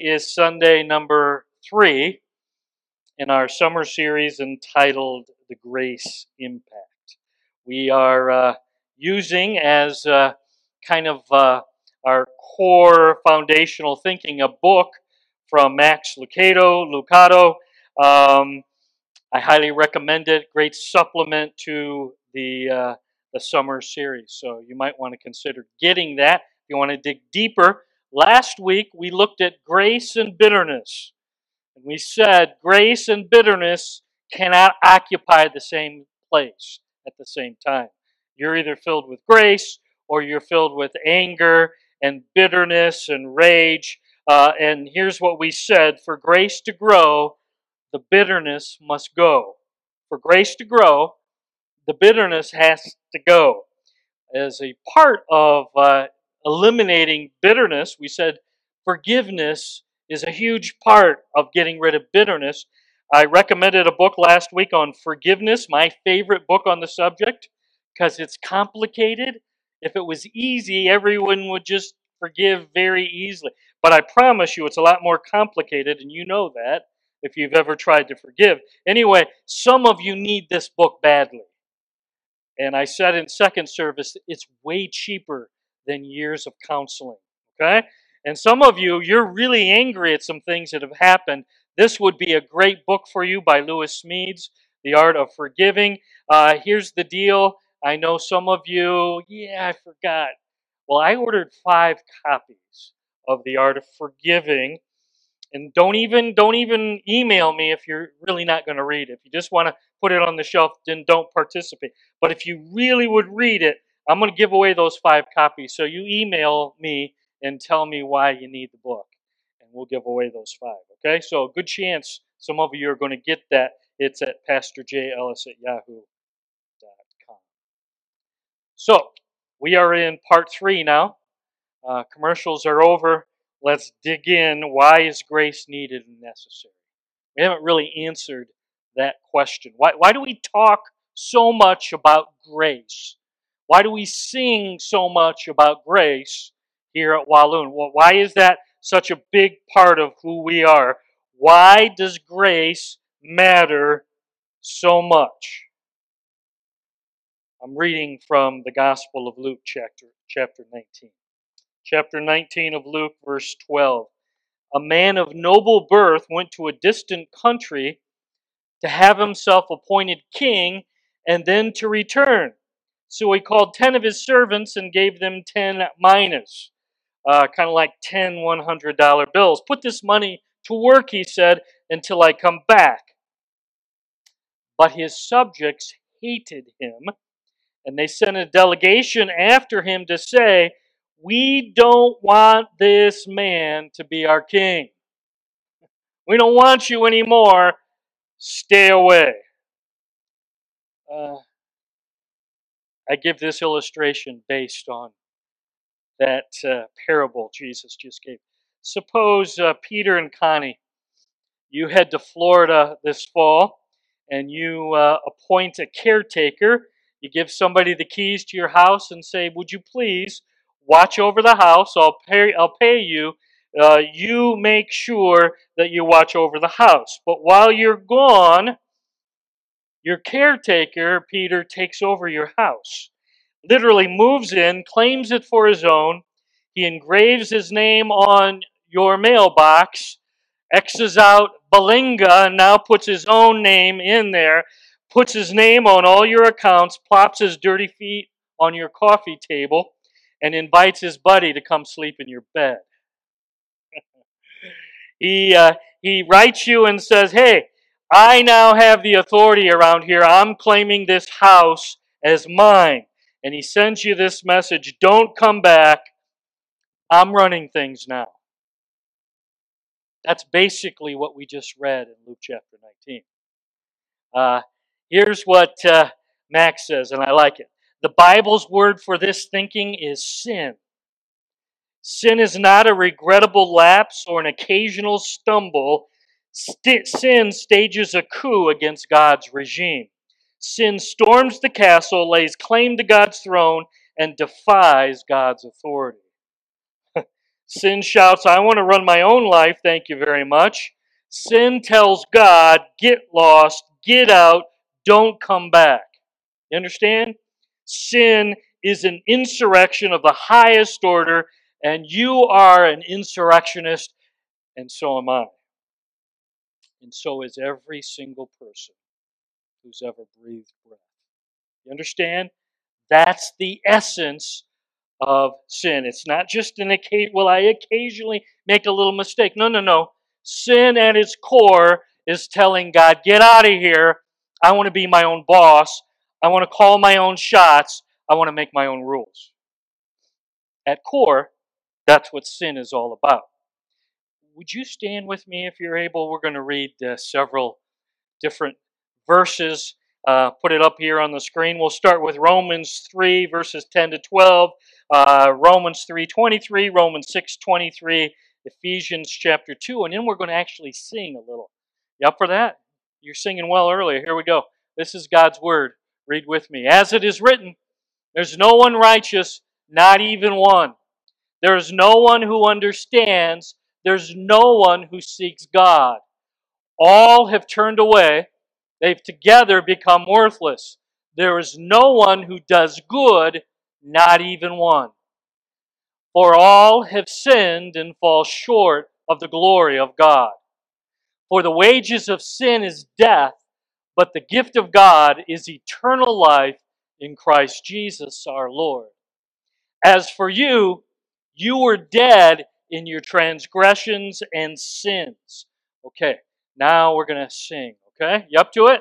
is Sunday number three in our summer series entitled The Grace Impact. We are uh, using as uh, kind of uh, our core foundational thinking a book from Max Lucado. Lucado. Um, I highly recommend it. Great supplement to the uh, the summer series. So you might want to consider getting that. If you want to dig deeper, last week we looked at grace and bitterness. And we said grace and bitterness cannot occupy the same place at the same time. You're either filled with grace or you're filled with anger and bitterness and rage. Uh, and here's what we said for grace to grow, the bitterness must go. For grace to grow, the bitterness has to go. As a part of uh, eliminating bitterness, we said forgiveness is a huge part of getting rid of bitterness. I recommended a book last week on forgiveness, my favorite book on the subject, because it's complicated. If it was easy, everyone would just forgive very easily. But I promise you, it's a lot more complicated, and you know that if you've ever tried to forgive. Anyway, some of you need this book badly. And I said in second service, it's way cheaper than years of counseling. Okay? And some of you, you're really angry at some things that have happened. This would be a great book for you by Lewis Smedes, The Art of Forgiving. Uh, here's the deal. I know some of you, yeah, I forgot. Well, I ordered five copies of The Art of Forgiving and don't even don't even email me if you're really not going to read it. If you just want to put it on the shelf, then don't participate. But if you really would read it, I'm going to give away those five copies. So you email me and tell me why you need the book, and we'll give away those five. Okay? So good chance some of you are going to get that. It's at pastorjellis at yahoo.com. So we are in part three now. Uh, commercials are over let's dig in. Why is grace needed and necessary? We haven't really answered that question. Why, why do we talk so much about grace? Why do we sing so much about grace here at Walloon? Why is that such a big part of who we are? Why does grace matter so much? I'm reading from the Gospel of Luke, chapter, chapter 19 chapter 19 of Luke, verse 12. A man of noble birth went to a distant country to have himself appointed king and then to return. So he called 10 of his servants and gave them 10 minas, uh, kind of like 10 $100 bills. Put this money to work, he said, until I come back. But his subjects hated him, and they sent a delegation after him to say, we don't want this man to be our king. We don't want you anymore. Stay away. Uh, I give this illustration based on that uh, parable Jesus just gave. Suppose uh, Peter and Connie, you head to Florida this fall and you uh, appoint a caretaker. You give somebody the keys to your house and say, Would you please watch over the house. I'll pay, I'll pay you. Uh, you make sure that you watch over the house. But while you're gone, your caretaker, Peter, takes over your house. Literally moves in, claims it for his own. He engraves his name on your mailbox, X's out Balinga, and now puts his own name in there, puts his name on all your accounts, plops his dirty feet on your coffee table and invites his buddy to come sleep in your bed. he, uh, he writes you and says, Hey, I now have the authority around here. I'm claiming this house as mine. And he sends you this message Don't come back. I'm running things now. That's basically what we just read in Luke chapter 19. Uh, here's what uh, Max says, and I like it. The Bible's word for this thinking is sin. Sin is not a regrettable lapse or an occasional stumble. St- sin stages a coup against God's regime. Sin storms the castle, lays claim to God's throne, and defies God's authority. Sin shouts, I want to run my own life, thank you very much. Sin tells God, get lost, get out, don't come back. You understand? Sin is an insurrection of the highest order, and you are an insurrectionist, and so am I. And so is every single person who's ever breathed breath. You understand? That's the essence of sin. It's not just an occasion, well, I occasionally make a little mistake. No, no, no. Sin at its core is telling God, get out of here. I want to be my own boss. I want to call my own shots. I want to make my own rules. At core, that's what sin is all about. Would you stand with me if you're able? We're going to read uh, several different verses. Uh, put it up here on the screen. We'll start with Romans 3, verses 10 to 12, uh, Romans 3, 23, Romans 6, 23, Ephesians chapter 2, and then we're going to actually sing a little. You up for that? You're singing well earlier. Here we go. This is God's word. Read with me. As it is written, there's no one righteous, not even one. There is no one who understands. There's no one who seeks God. All have turned away. They've together become worthless. There is no one who does good, not even one. For all have sinned and fall short of the glory of God. For the wages of sin is death, but the gift of God is eternal life in Christ Jesus our Lord. As for you, you were dead in your transgressions and sins. Okay, now we're going to sing. Okay, you up to it?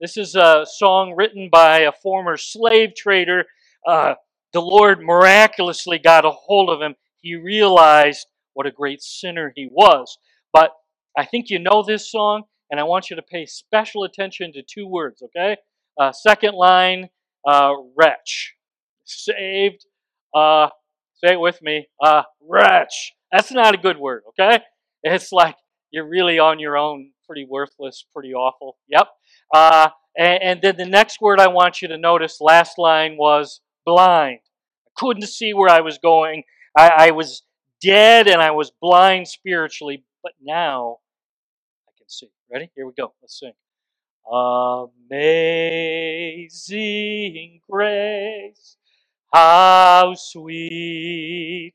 This is a song written by a former slave trader. Uh, the Lord miraculously got a hold of him. He realized what a great sinner he was. But I think you know this song, and I want you to pay special attention to two words, okay? Uh, second line, uh, wretch. Saved, uh, say it with me, uh, wretch. That's not a good word, okay? It's like you're really on your own, pretty worthless, pretty awful. Yep. Uh, and, and then the next word I want you to notice, last line was blind. I couldn't see where I was going. I, I was dead and I was blind spiritually, but now I can see. Ready? Here we go. Let's sing. Amazing grace, how sweet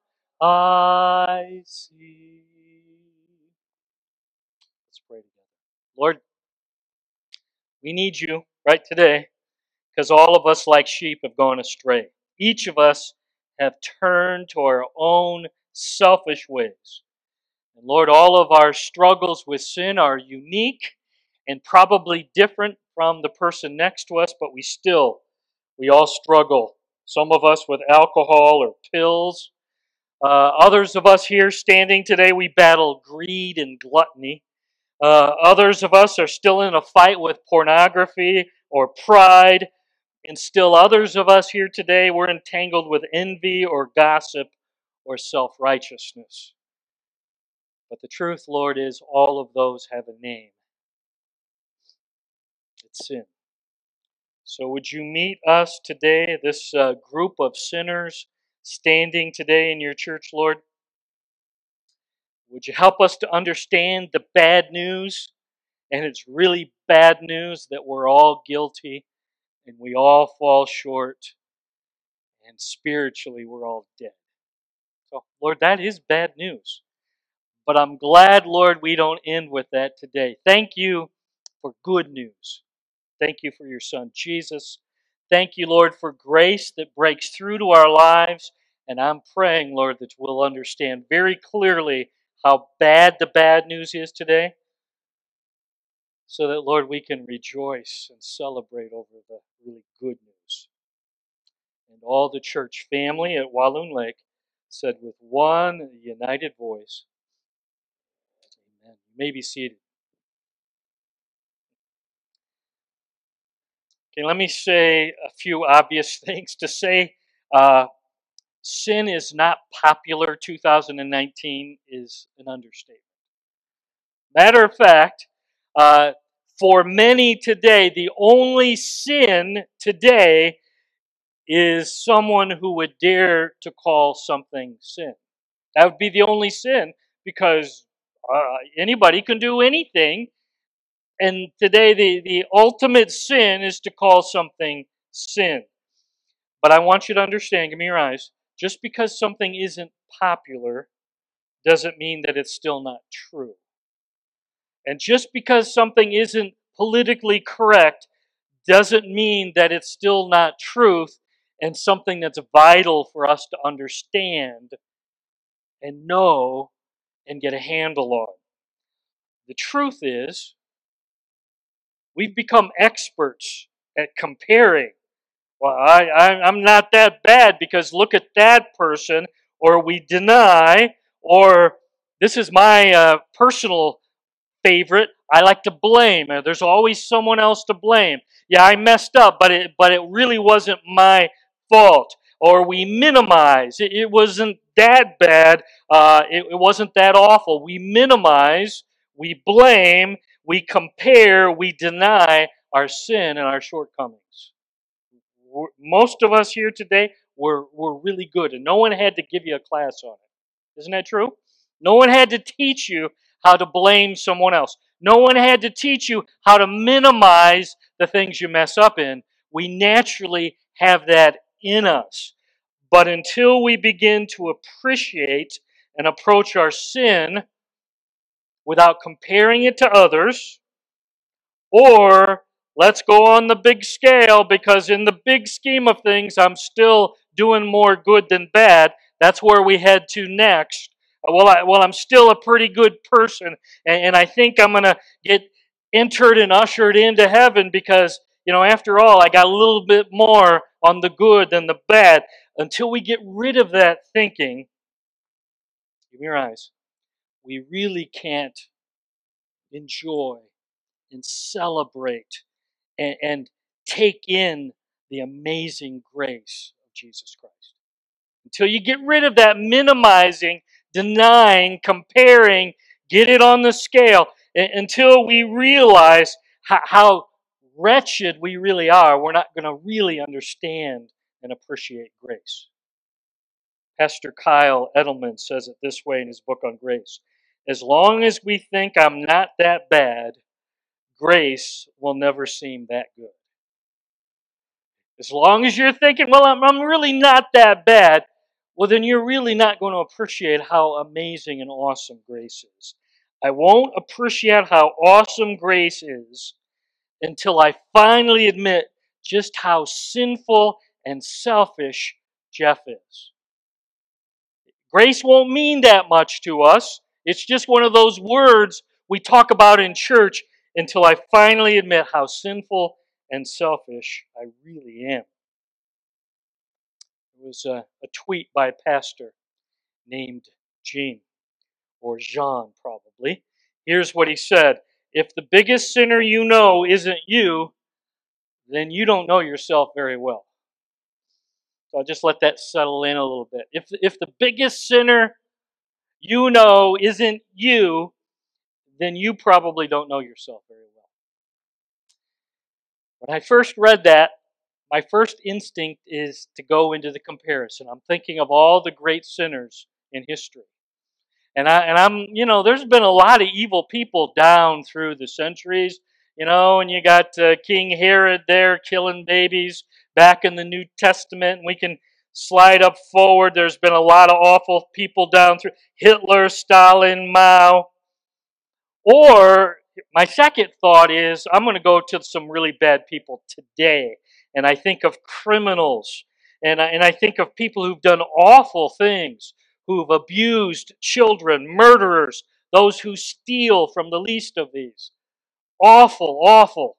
I see. Let's pray together. Lord, we need you right today because all of us, like sheep, have gone astray. Each of us have turned to our own selfish ways. And Lord, all of our struggles with sin are unique and probably different from the person next to us, but we still, we all struggle. Some of us with alcohol or pills. Uh, others of us here standing today, we battle greed and gluttony. Uh, others of us are still in a fight with pornography or pride. And still others of us here today, we're entangled with envy or gossip or self righteousness. But the truth, Lord, is all of those have a name it's sin. So, would you meet us today, this uh, group of sinners standing today in your church, Lord? Would you help us to understand the bad news? And it's really bad news that we're all guilty and we all fall short, and spiritually we're all dead. So, Lord, that is bad news. But I'm glad, Lord, we don't end with that today. Thank you for good news. Thank you for your Son, Jesus. Thank you, Lord, for grace that breaks through to our lives. And I'm praying, Lord, that we'll understand very clearly how bad the bad news is today, so that, Lord, we can rejoice and celebrate over the really good news. And all the church family at Walloon Lake said with one united voice, Amen. You may be seated. Okay, let me say a few obvious things. To say uh, sin is not popular 2019 is an understatement. Matter of fact, uh, for many today, the only sin today is someone who would dare to call something sin. That would be the only sin because uh, anybody can do anything. And today, the, the ultimate sin is to call something sin. But I want you to understand, give me your eyes, just because something isn't popular doesn't mean that it's still not true. And just because something isn't politically correct doesn't mean that it's still not truth and something that's vital for us to understand and know and get a handle on. The truth is, we've become experts at comparing. Well, I, I, am not that bad because look at that person, or we deny, or this is my uh, personal favorite. I like to blame. There's always someone else to blame. Yeah, I messed up, but it but it really wasn't my fault. Or we minimize. It, it wasn't that bad. Uh, it, it wasn't that awful. We minimize. We blame. We compare. We deny our sin and our shortcomings. We're, most of us here today were, were really good, and no one had to give you a class on it. Isn't that true? No one had to teach you how to blame someone else. No one had to teach you how to minimize the things you mess up in. We naturally have that in us. But until we begin to appreciate and approach our sin without comparing it to others, or let's go on the big scale because in the big scheme of things, I'm still doing more good than bad. That's where we head to next well, I, well, I'm still a pretty good person, and, and I think I'm going to get entered and ushered into heaven because, you know, after all, I got a little bit more on the good than the bad. Until we get rid of that thinking, give me your eyes, we really can't enjoy and celebrate and, and take in the amazing grace of Jesus Christ. Until you get rid of that minimizing denying, comparing, get it on the scale until we realize how, wretched we really are. We're not going to really understand and appreciate grace. Pastor Kyle Idleman says it this way in his book on grace As long as we think I'm not that bad, grace will never seem that good. As long as you're thinking, well, I'm, I'm really not that bad, well, then you're really not going to appreciate how amazing and awesome grace is. I won't appreciate how awesome grace is until I finally admit just how sinful and selfish Jeff is. Grace won't mean that much to us. It's just one of those words we talk about in church until I finally admit how sinful and selfish I really am It was a, a tweet by a pastor named Jean, or Jean probably. Here's what he said If the biggest sinner you know isn't you, then you don't know yourself very well. So I'll just let that settle in a little bit. If, if the biggest sinner you know isn't you, then you probably don't know yourself very well. When I first read that, my first instinct is to go into the comparison. I'm thinking of all the great sinners in history. And I and I'm, you know, there's been a lot of evil people down through the centuries, you know, and you got uh, King Herod there killing babies back in the New Testament. We can slide up forward. There's been a lot of awful people down through Hitler, Stalin, Mao. Or my second thought is I'm going to go to some really bad people today and I think of criminals, and I, and I think of people who've done awful things, who've abused children, murderers, those who steal from the least of these. Awful, awful.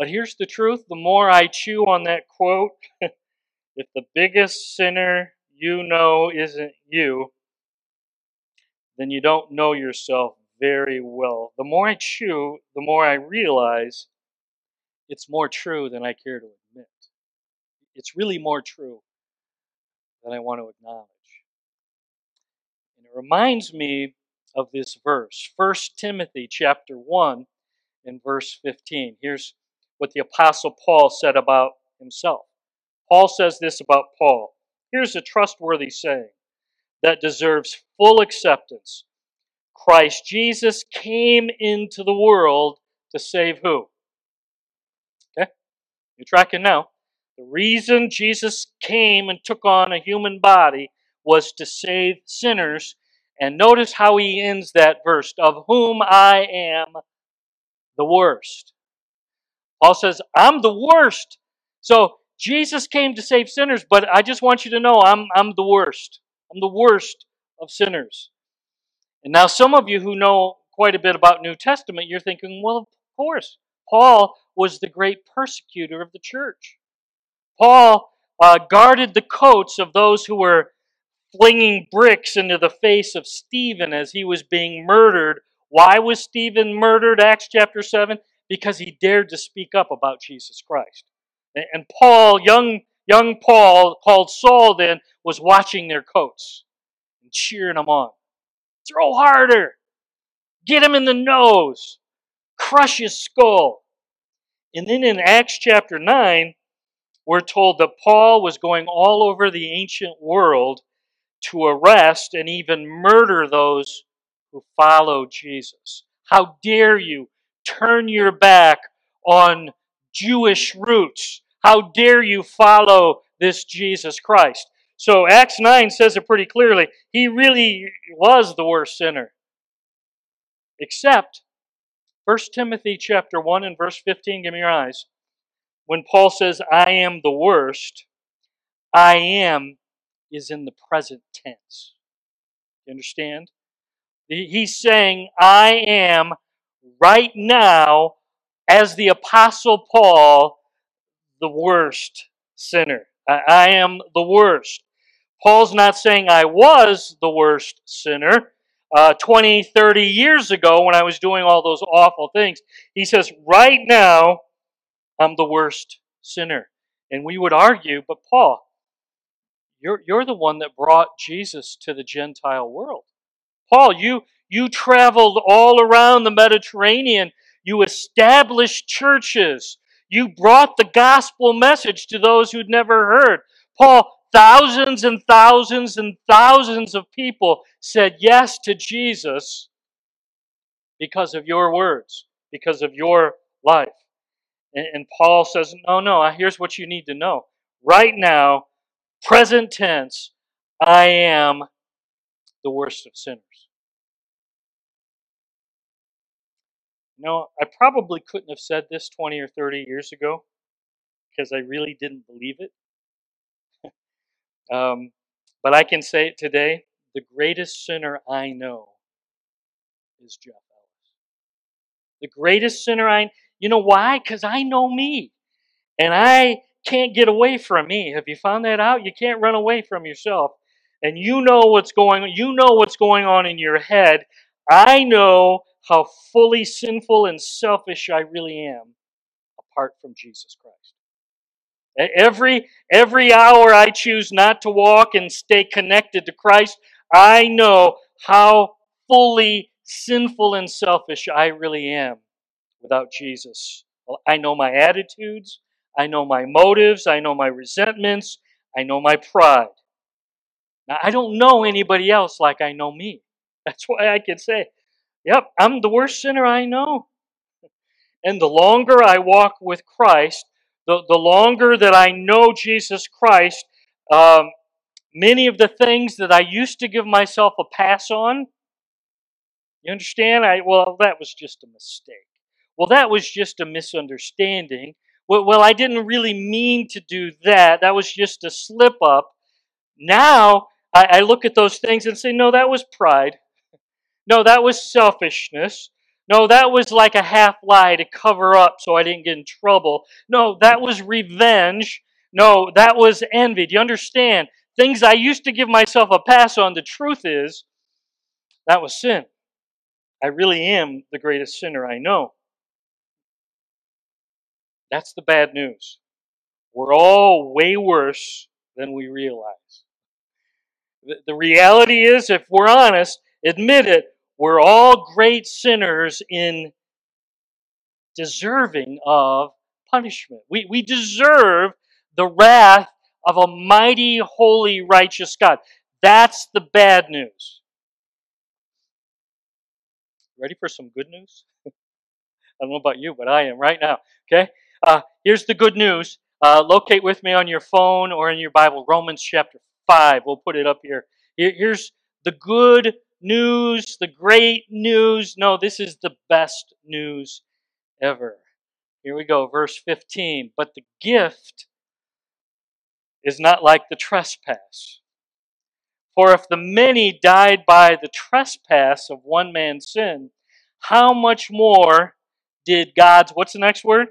But here's the truth the more I chew on that quote, if the biggest sinner you know isn't you, then you don't know yourself very well. The more I chew, the more I realize it's more true than I care to admit. It's really more true than I want to acknowledge. And it reminds me of this verse, 1 Timothy chapter 1 and verse 15. Here's what the apostle Paul said about himself. Paul says this about Paul. Here's a trustworthy saying that deserves full acceptance. Christ Jesus came into the world to save who? Okay? You're tracking now. The reason Jesus came and took on a human body was to save sinners. And notice how he ends that verse of whom I am the worst. Paul says, I'm the worst. So Jesus came to save sinners, but I just want you to know I'm, I'm the worst. I'm the worst of sinners. And now, some of you who know quite a bit about New Testament, you're thinking, well, of course, Paul was the great persecutor of the church. Paul uh, guarded the coats of those who were flinging bricks into the face of Stephen as he was being murdered. Why was Stephen murdered? Acts chapter 7 because he dared to speak up about Jesus Christ. And Paul, young, young Paul, called Saul then, was watching their coats and cheering them on. Throw harder. Get him in the nose. Crush his skull. And then in Acts chapter 9, we're told that Paul was going all over the ancient world to arrest and even murder those who followed Jesus. How dare you turn your back on Jewish roots. How dare you follow this Jesus Christ? So Acts 9 says it pretty clearly. He really was the worst sinner. Except 1 Timothy chapter 1 and verse 15, give me your eyes. When Paul says, I am the worst, I am is in the present tense. You understand? He's saying, I am right now, as the Apostle Paul, the worst sinner. I, am the worst. Paul's not saying I was the worst sinner. Uh, 20, 30 years ago, when I was doing all those awful things, he says, right now, I'm the worst sinner. And we would argue, but Paul, you're, you're the one that brought Jesus to the Gentile world. Paul, you, you traveled all around the Mediterranean. You established churches. You brought the gospel message to those who'd never heard. Paul, thousands and thousands and thousands of people said yes to Jesus because of your words, because of your life. And, and Paul says, No, no, here's what you need to know. Right now, present tense, I am the worst of sinners. No, I probably couldn't have said this 20 or 30 years ago because I really didn't believe it. um, but I can say it today the greatest sinner I know is Jeff Ellis. The greatest sinner I you know why? Because I know me. And I can't get away from me. Have you found that out? You can't run away from yourself. And you know what's going. You know what's going on in your head. I know how fully sinful and selfish I really am apart from Jesus Christ. Every, every hour I choose not to walk and stay connected to Christ, I know how fully sinful and selfish I really am without Jesus. I know my attitudes, I know my motives, I know my resentments, I know my pride. I don't know anybody else like I know me. That's why I can say, Yep, I'm the worst sinner I know. And the longer I walk with Christ, the, the longer that I know Jesus Christ, um, many of the things that I used to give myself a pass on, you understand? I well, that was just a mistake. Well, that was just a misunderstanding. Well, well, I didn't really mean to do that. That was just a slip up. Now I, I look at those things and say, no, that was pride. No, that was selfishness. No, that was like a half lie to cover up so I didn't get in trouble. No, that was revenge. No, that was envy. Do you understand? Things I used to give myself a pass on. The truth is, that was sin. I really am the greatest sinner I know. That's the bad news. We're all way worse than we realize. The reality is, if we're honest, admit it, we're all great sinners in deserving of punishment. We, we deserve the wrath of a mighty, holy, righteous God. That's the bad news. Ready for some good news? I don't know about you, but I am right now. Okay? Uh, here's the good news. Uh, locate with me on your phone or in your Bible, Romans chapter 5. We'll put it up here. Here's the good news, the great news. No, this is the best news ever. Here we go, verse 15. But the gift is not like the trespass. For if the many died by the trespass of one man's sin, how much more did God's, what's the next word?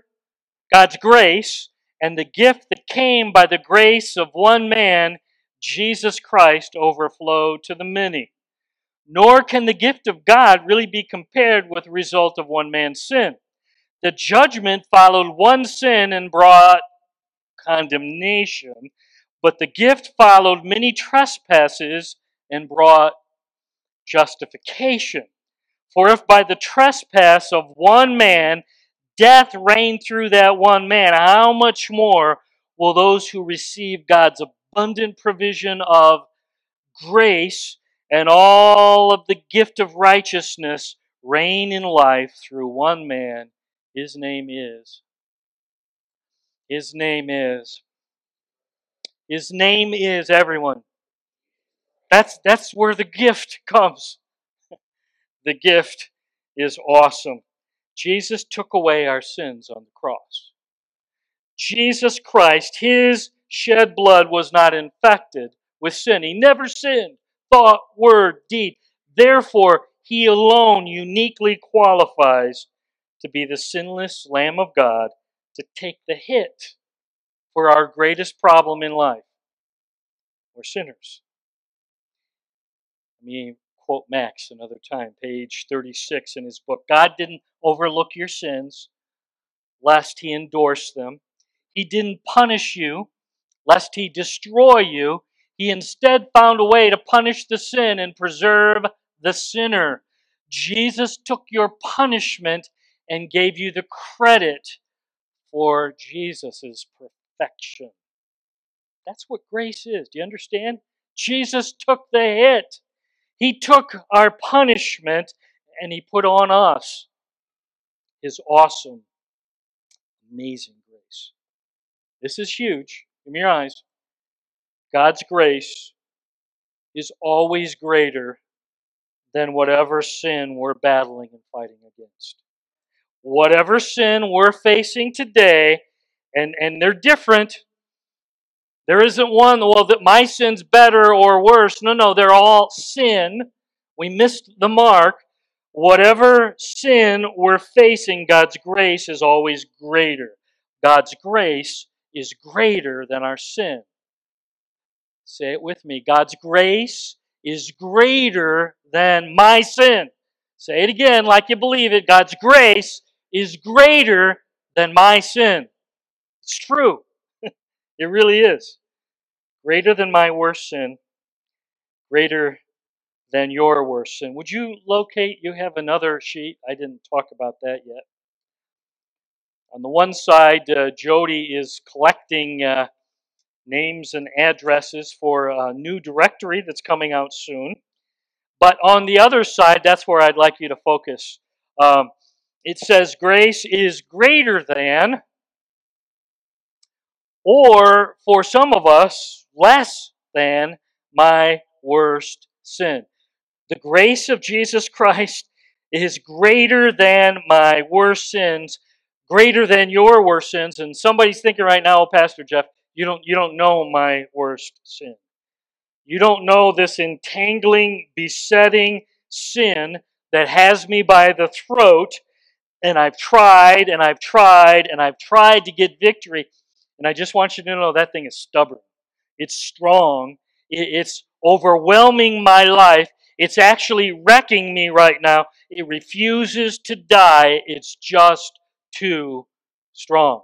God's grace and the gift that came by the grace of one man, Jesus Christ, overflow to the many. Nor can the gift of God really be compared with the result of one man's sin. The judgment followed one sin and brought condemnation, but the gift followed many trespasses and brought justification. For if by the trespass of one man death reigned through that one man, how much more will those who receive God's abundant provision of grace and all of the gift of righteousness reign in life through one man? His name is. His name is. His name is everyone. That's, that's where the gift comes. the gift is awesome. Jesus took away our sins on the cross. Jesus Christ, his shed blood was not infected with sin. He never sinned, thought, word, deed. Therefore, he alone uniquely qualifies to be the sinless Lamb of God to take the hit for our greatest problem in life. We're sinners. I mean, quote Max another time, page 36 in his book. God didn't overlook your sins lest he endorse them. He didn't punish you lest he destroy you. He instead found a way to punish the sin and preserve the sinner. Jesus took your punishment and gave you the credit for Jesus' perfection. That's what grace is. Do you understand? Jesus took the hit. He took our punishment and He put on us His awesome, amazing grace. This is huge. Give me your eyes. God's grace is always greater than whatever sin we're battling and fighting against. Whatever sin we're facing today, and, and they're different, there isn't one, well, that my sin's better or worse. No, no, they're all sin. We missed the mark. Whatever sin we're facing, God's grace is always greater. God's grace is greater than our sin. Say it with me. God's grace is greater than my sin. Say it again like you believe it. God's grace is greater than my sin. It's true. it really is greater than my worst sin, greater than your worst sin. Would you locate? You have another sheet. I didn't talk about that yet. On the one side, uh, Jody is collecting uh, names and addresses for a new directory that's coming out soon. But on the other side, that's where I'd like you to focus. Um, it says grace is greater than, or for some of us, less than my worst sin. The grace of Jesus Christ is greater than my worst sins, greater than your worst sins. And somebody's thinking right now, oh, Pastor Jeff, you don't, you don't know my worst sin. You don't know this entangling, besetting sin that has me by the throat, and I've tried and I've tried and I've tried to get victory. And I just want you to know that thing is stubborn. It's strong. It's overwhelming my life. It's actually wrecking me right now. It refuses to die. It's just too strong.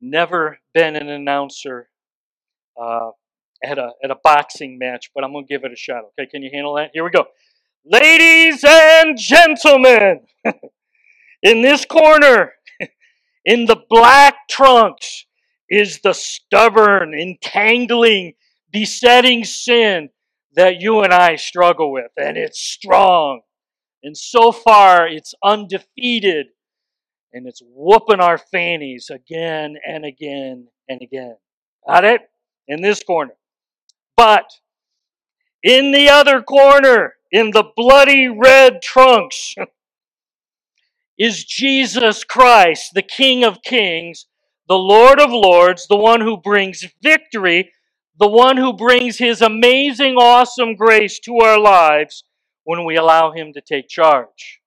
Never been an announcer uh, at a at a boxing match, but I'm gonna give it a shot. Okay, can you handle that? Here we go. Ladies and gentlemen, in this corner, in the black trunks, is the stubborn, entangling, besetting sin that you and I struggle with. And it's strong. And so far, it's undefeated. And it's whooping our fannies again and again and again. Got it? In this corner. But in the other corner, in the bloody red trunks, is Jesus Christ, the King of Kings, the Lord of Lords, the one who brings victory, the one who brings his amazing, awesome grace to our lives when we allow him to take charge.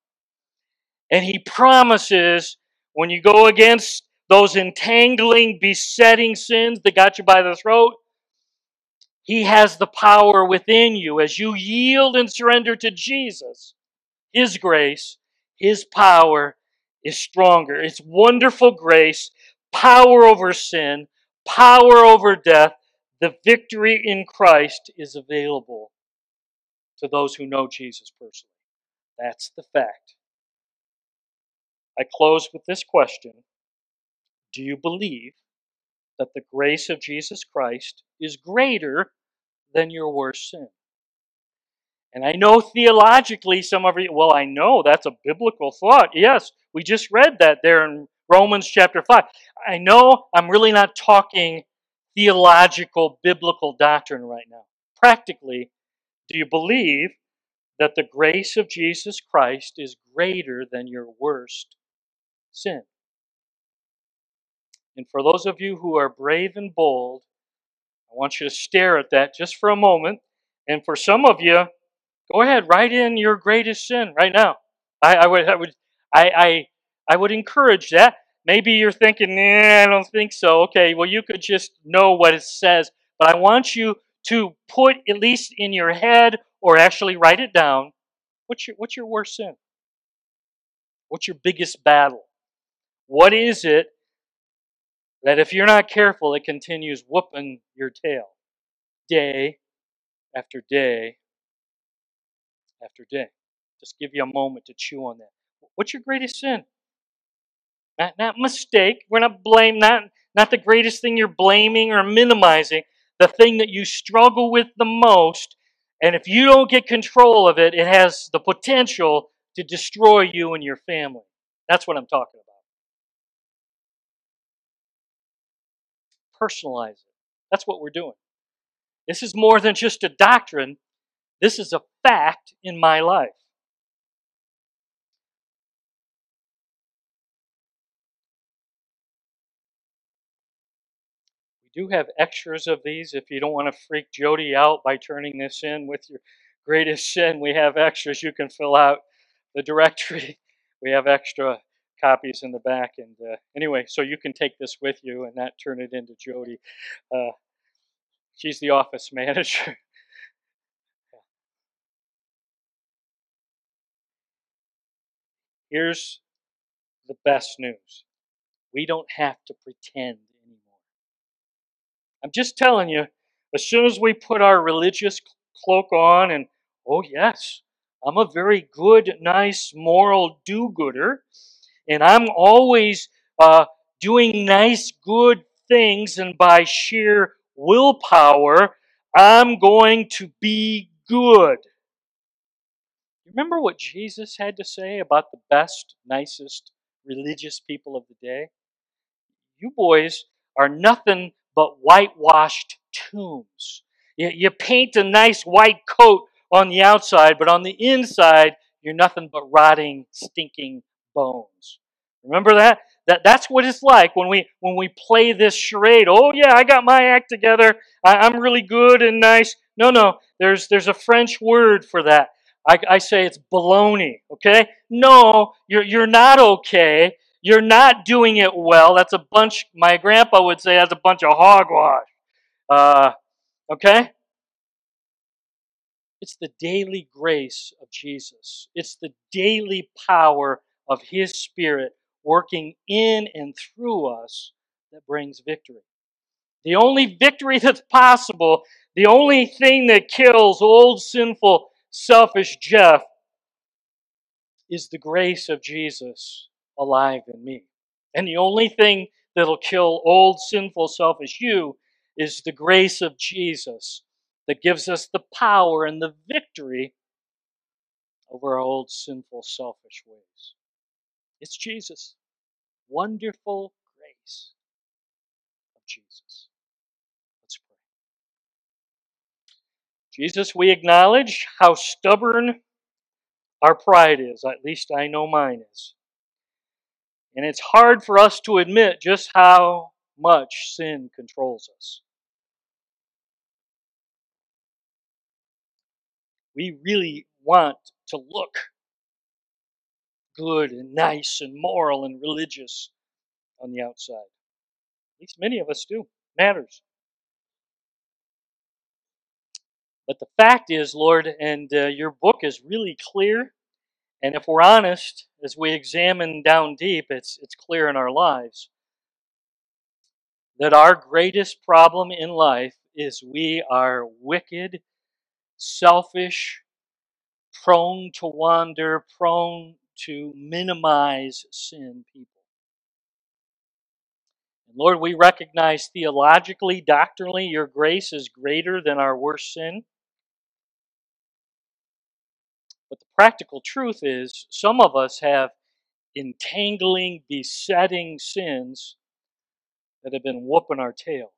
And he promises when you go against those entangling, besetting sins that got you by the throat, he has the power within you as you yield and surrender to Jesus. His grace, His power is stronger. It's wonderful grace power over sin, power over death. The victory in Christ is available to those who know Jesus personally. That's the fact. I close with this question Do you believe that the grace of Jesus Christ is greater than your worst sin? And I know theologically some of you, well, I know that's a biblical thought. Yes, we just read that there in Romans chapter 5. I know I'm really not talking theological, biblical doctrine right now. Practically, do you believe that the grace of Jesus Christ is greater than your worst sin? And for those of you who are brave and bold, I want you to stare at that just for a moment. And for some of you, go ahead, write in your greatest sin right now. I, I would, I would, I, I I would encourage that. Maybe you're thinking, I don't think so. Okay, well, you could just know what it says. But I want you to put, at least in your head, or actually write it down, what's your, what's your worst sin? What's your biggest battle? What is it that if you're not careful, it continues whooping your tail day after day after day? Just give you a moment to chew on that. What's your greatest sin? Not, not mistake. We're not blame not not the greatest thing you're blaming or minimizing. The thing that you struggle with the most, and if you don't get control of it, it has the potential to destroy you and your family. That's what I'm talking about. Personalize it. That's what we're doing. This is more than just a doctrine. This is a fact in my life. Do have extras of these if you don't want to freak Jody out by turning this in with your greatest sin. We have extras you can fill out the directory. We have extra copies in the back. And uh, anyway, so you can take this with you and not turn it into Jody. Uh, she's the office manager. Here's the best news we don't have to pretend I'm just telling you, as soon as we put our religious cloak on and, oh, yes, I'm a very good, nice, moral do gooder, and I'm always uh, doing nice, good things, and by sheer willpower, I'm going to be good. Remember what Jesus had to say about the best, nicest religious people of the day? You boys are nothing but whitewashed tombs. You, you paint a nice white coat on the outside, but on the inside, you're nothing but rotting, stinking bones. Remember that? That that's what it's like when we when we play this charade. Oh yeah, I got my act together. I, am really good and nice. No, no. There's there's a French word for that. I, I say it's baloney. Okay? No, you're you're not okay. You're not doing it well. That's a bunch, my grandpa would say, that's a bunch of hogwash. Uh, okay? It's the daily grace of Jesus, it's the daily power of His Spirit working in and through us that brings victory. The only victory that's possible, the only thing that kills old, sinful, selfish Jeff is the grace of Jesus alive in me. And the only thing that'll kill old, sinful, selfish you is the grace of Jesus that gives us the power and the victory over our old, sinful, selfish ways. It's Jesus. Wonderful grace of Jesus. Let's pray. Jesus, we acknowledge how stubborn our pride is. At least I know mine is. And it's hard for us to admit just how much sin controls us. We really want to look good and nice and moral and religious on the outside. At least many of us do. Matters. But the fact is, Lord, and uh, your book is really clear. And if we're honest, as we examine down deep, it's, it's clear in our lives that our greatest problem in life is we are wicked, selfish, prone to wander, prone to minimize sin people. Lord, we recognize theologically, doctrinally, your grace is greater than our worst sin. But the practical truth is, some of us have entangling, besetting sins that have been whooping our tail.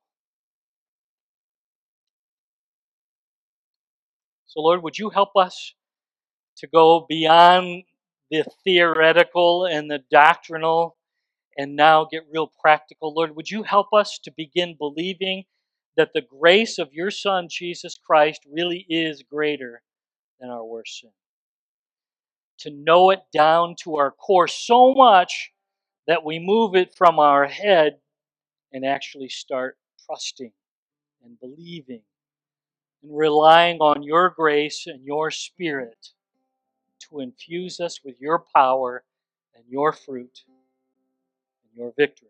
So, Lord, would you help us to go beyond the theoretical and the doctrinal and now get real practical? Lord, would you help us to begin believing that the grace of your Son, Jesus Christ, really is greater than our worst sin? To know it down to our core so much that we move it from our head and actually start trusting and believing and relying on your grace and your spirit to infuse us with your power and your fruit and your victory.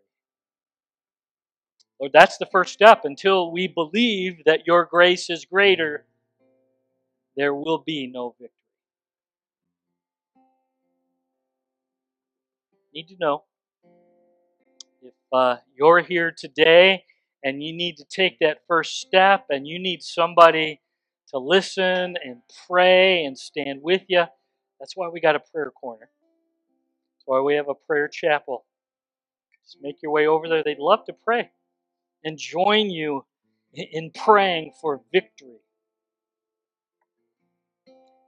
Lord, that's the first step. Until we believe that your grace is greater, there will be no victory. Need to know if uh, you're here today and you need to take that first step and you need somebody to listen and pray and stand with you, that's why we got a prayer corner. That's why we have a prayer chapel. Just make your way over there. They'd love to pray and join you in praying for victory.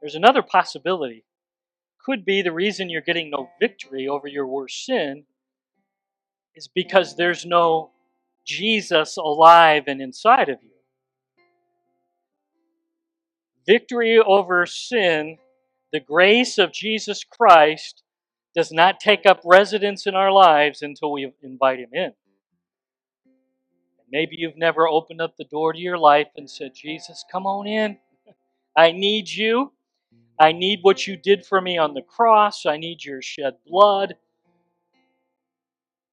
There's another possibility could be the reason you're getting no victory over your worst sin is because there's no Jesus alive and inside of you. Victory over sin, the grace of Jesus Christ, does not take up residence in our lives until we invite Him in. Maybe you've never opened up the door to your life and said, Jesus, come on in. I need you. I need what you did for me on the cross. I need your shed blood.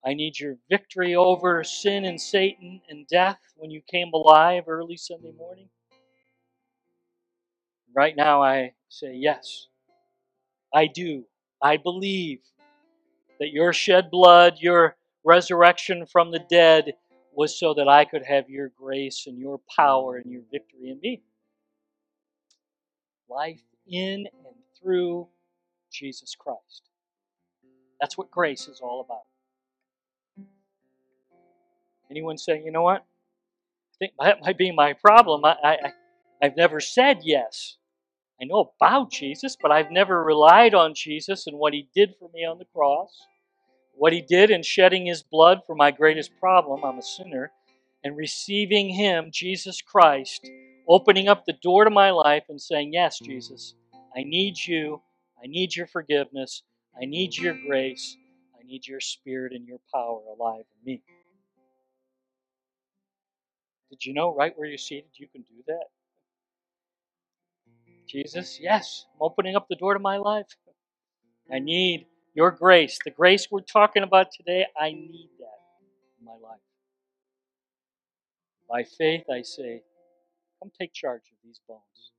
I need your victory over sin and Satan and death when you came alive early Sunday morning. Right now, I say, Yes, I do. I believe that your shed blood, your resurrection from the dead, was so that I could have your grace and your power and your victory in me. Life in and through Jesus Christ. That's what grace is all about. Anyone saying, you know what? I think that might be my problem. I, I, I've never said yes. I know about Jesus, but I've never relied on Jesus and what he did for me on the cross, what he did in shedding his blood for my greatest problem. I'm a sinner. And receiving him, Jesus Christ, opening up the door to my life and saying, Yes, Jesus, I need you. I need your forgiveness. I need your grace. I need your spirit and your power alive in me. Did you know right where you're seated you can do that? Jesus, yes, I'm opening up the door to my life. I need your grace. The grace we're talking about today, I need that in my life. By faith, I say, Come take charge of these bones.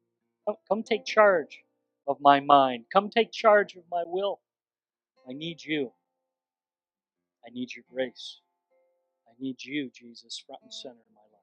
Come, come take charge of my mind. Come take charge of my will. I need you. I need your grace. I need you, Jesus, front and center in my life.